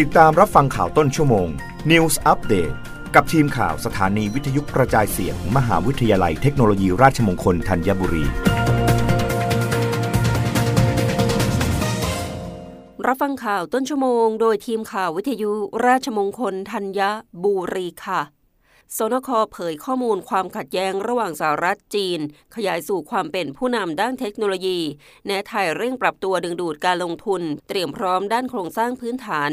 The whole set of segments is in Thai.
ติดตามรับฟังข่าวต้นชั่วโมง News Update กับทีมข่าวสถานีวิทยุกระจายเสียงมมหาวิทยาลัยเทคโนโลยีราชมงคลธัญบุรี รับฟังข่าวต้นชั่วโมง โดยทีมข่าววิทยุราชมงคลธัญบุรีค่ะสนคเผยข้อมูลความขัดแย้งระหว่างสหรัฐจีน ขยายสู่ความเป็นผู้นำด้านเทคโนโลยี แนะไทยเร่งปรับตัวดึงดูดการลงทุน เตรียมพร้อมด้านโครงสร้างพื้นฐาน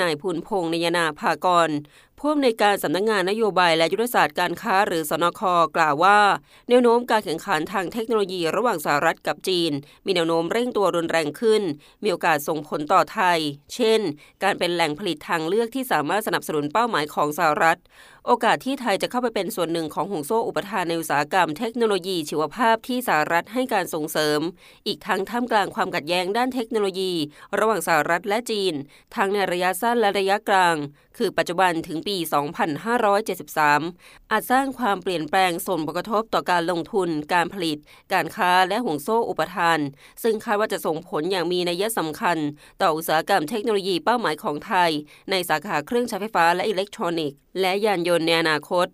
นายพุนพงษ์นยนาภากรผู้อำนวยการสำนักงงานนโยบายและยุทธศาสตร์การค้าหรือสนคกล่าวว่า แนวโน้มการแข่งขันทางเทคโนโลยีระหว่างสหรัฐกับจีน มีแนวโน้มเร่งตัวรุนแรงขึ้น มีโอกาสส่งผลต่อไทย เช่น การเป็นแหล่งผลิตทางเลือกที่สามารถสนับสนุนเป้าหมายของสหรัฐ โอกาสที่ไทยจะเข้าไปเป็นส่วนหนึ่งของห่วงโซ่อุปทานในอุตสาหกรรมเทคโนโลยีชีวภาพที่สหรัฐให้การส่งเสริม อีกทั้งท่ามกลางความขัดแย้งด้านเทคโนโลยี ระหว่างสหรัฐและจีน ทั้งในระยะสั้นและระยะกลาง คือปัจจุบันถึงปี 2573 อาจสร้างความเปลี่ยนแปลงส่งผลกระทบต่อการลงทุน การผลิต การค้าและห่วงโซ่อุปทาน ซึ่งคาดว่าจะส่งผลอย่างมีนัยสำคัญ ต่ออุตสาหกรรมเทคโนโลยีเป้าหมายของไทย ในสาขาเครื่องใช้ไฟฟ้าและอิเล็กทรอนิกส์ และยานยนต์ในอนาคต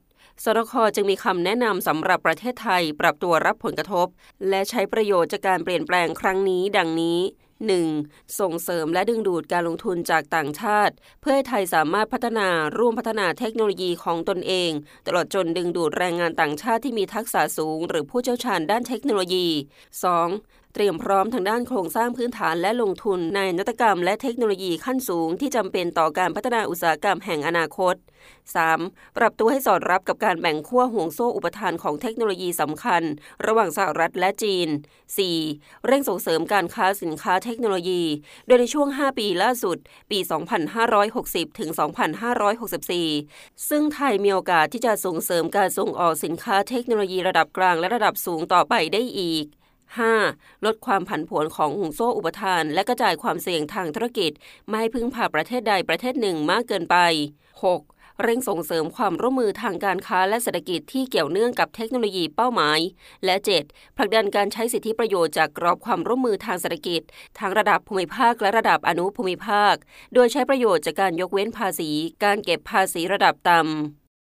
สนคจึงมีคำแนะนำสำหรับประเทศไทยปรับตัวรับผลกระทบ และใช้ประโยชน์จากการเปลี่ยนแปลงครั้งนี้ดังนี้ 1. ส่งเสริมและดึงดูดการลงทุนจากต่างชาติ เพื่อให้ไทยสามารถพัฒนาร่วมพัฒนาเทคโนโลยีของตนเอง ตลอดจนดึงดูดแรงงานต่างชาติที่มีทักษะสูง หรือผู้เชี่ยวชาญด้านเทคโนโลยี 2. เตรียมพร้อมทางด้านโครงสร้างพื้นฐานและลงทุนในนวัตกรรม และเทคโนโลยีขั้นสูงที่จำเป็นต่อการพัฒนาอุตสาหกรรมแห่งอนาคต 3. ปรับตัวให้สอดรับกับการแบ่งขั้วห่วงโซ่อุปทานของเทคโนโลยีสำคัญ ระหว่างสหรัฐและจีน 4. เร่งส่งเสริมการค้าสินค้าเทคโนโลยี โดยในช่วง 5 ปีล่าสุด ปี 2560 ถึง 2564 ซึ่งไทยมีโอกาสที่จะส่งเสริมการส่งออกสินค้าเทคโนโลยีระดับกลางและระดับสูงต่อไปได้อีก 5. ลดความผันผวนของห่วงโซ่อุปทาน และกระจายความเสี่ยงทางธุรกิจ ไม่ให้พึ่งพาประเทศใดประเทศหนึ่งมากเกินไป 6. เร่งส่งเสริมความร่วมมือทางการค้าและเศรษฐกิจที่เกี่ยวเนื่องกับเทคโนโลยีเป้าหมาย และ 7. ผลักดันการใช้สิทธิประโยชน์จากกรอบความร่วมมือทางเศรษฐกิจ ทั้งระดับภูมิภาคและระดับอนุภูมิภาค โดยใช้ประโยชน์จากการยกเว้นภาษี การเก็บภาษีระดับต่ำ